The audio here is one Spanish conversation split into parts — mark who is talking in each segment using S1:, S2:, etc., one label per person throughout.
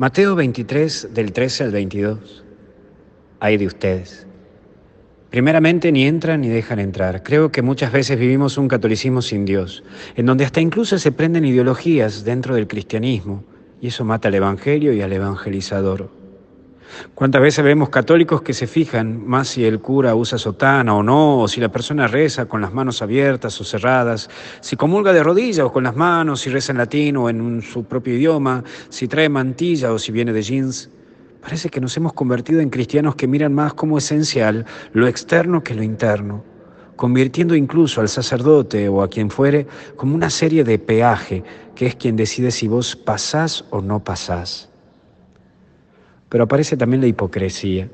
S1: Mateo 23, del 13 al 22. Hay de ustedes. Primeramente, ni entran ni dejan entrar. Creo que muchas veces vivimos un catolicismo sin Dios, en donde hasta incluso se prenden ideologías dentro del cristianismo, y eso mata al Evangelio y al evangelizador. ¿Cuántas veces vemos católicos que se fijan más si el cura usa sotana o no, o si la persona reza con las manos abiertas o cerradas, si comulga de rodillas o con las manos, si reza en latín o en su propio idioma, si trae mantilla o si viene de jeans? Parece que nos hemos convertido en cristianos que miran más como esencial lo externo que lo interno, convirtiendo incluso al sacerdote o a quien fuere como una serie de peaje, que es quien decide si vos pasás o no pasás. Pero aparece también la hipocresía.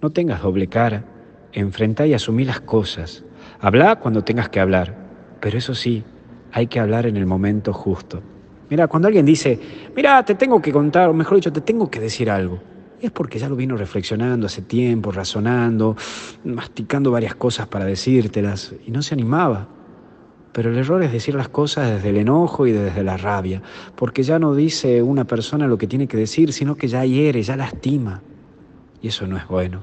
S1: No tengas doble cara, enfrenta y asumí las cosas. Habla cuando tengas que hablar, pero eso sí, hay que hablar en el momento justo. Mira, cuando alguien dice, mira, te tengo que contar, o mejor dicho, te tengo que decir algo, es porque ya lo vino reflexionando hace tiempo, razonando, masticando varias cosas para decírtelas, y no se animaba. Pero el error es decir las cosas desde el enojo y desde la rabia, porque ya no dice una persona lo que tiene que decir, sino que ya hiere, ya lastima. Y eso no es bueno.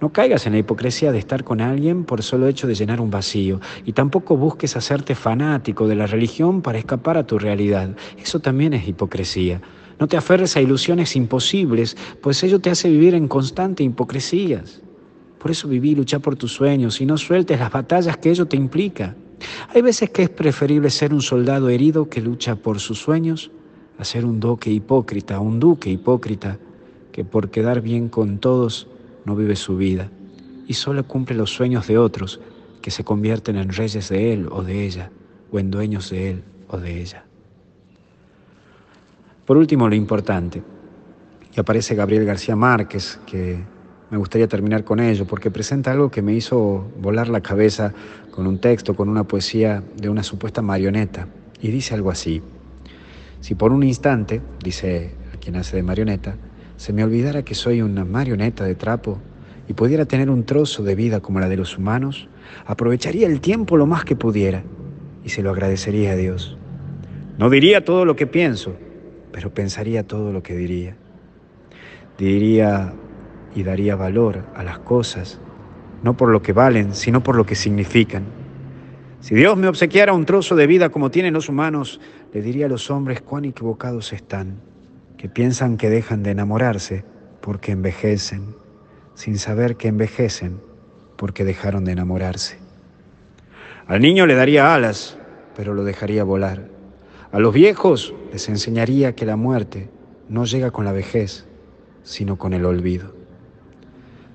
S1: No caigas en la hipocresía de estar con alguien por el solo hecho de llenar un vacío, y tampoco busques hacerte fanático de la religión para escapar a tu realidad. Eso también es hipocresía. No te aferres a ilusiones imposibles, pues ello te hace vivir en constante hipocresías. Por eso viví lucha por tus sueños y no sueltes las batallas que ello te implica. Hay veces que es preferible ser un soldado herido que lucha por sus sueños a ser un duque hipócrita, un duque hipócrita que por quedar bien con todos no vive su vida y solo cumple los sueños de otros que se convierten en reyes de él o de ella o en dueños de él o de ella. Por último, lo importante, y aparece Gabriel García Márquez, que me gustaría terminar con ello, porque presenta algo que me hizo volar la cabeza con un texto, con una poesía de una supuesta marioneta, y dice algo así. Si por un instante, dice a quien hace de marioneta, se me olvidara que soy una marioneta de trapo y pudiera tener un trozo de vida como la de los humanos, aprovecharía el tiempo lo más que pudiera y se lo agradecería a Dios. No diría todo lo que pienso, pero pensaría todo lo que diría. Diría y daría valor a las cosas, no por lo que valen, sino por lo que significan. Si Dios me obsequiara un trozo de vida como tienen los humanos, le diría a los hombres cuán equivocados están, que piensan que dejan de enamorarse porque envejecen, sin saber que envejecen porque dejaron de enamorarse. Al niño le daría alas, pero lo dejaría volar. A los viejos les enseñaría que la muerte no llega con la vejez, sino con el olvido.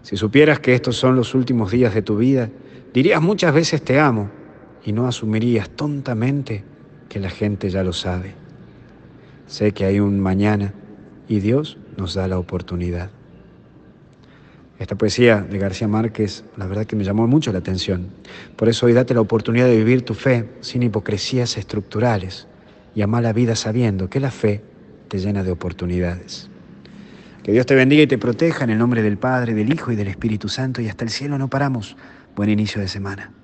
S1: Si supieras que estos son los últimos días de tu vida, dirías muchas veces te amo y no asumirías tontamente que la gente ya lo sabe. Sé que hay un mañana y Dios nos da la oportunidad. Esta poesía de García Márquez, la verdad que me llamó mucho la atención. Por eso hoy date la oportunidad de vivir tu fe sin hipocresías estructurales y amar la vida sabiendo que la fe te llena de oportunidades. Que Dios te bendiga y te proteja en el nombre del Padre, del Hijo y del Espíritu Santo y hasta el cielo no paramos. Buen inicio de semana.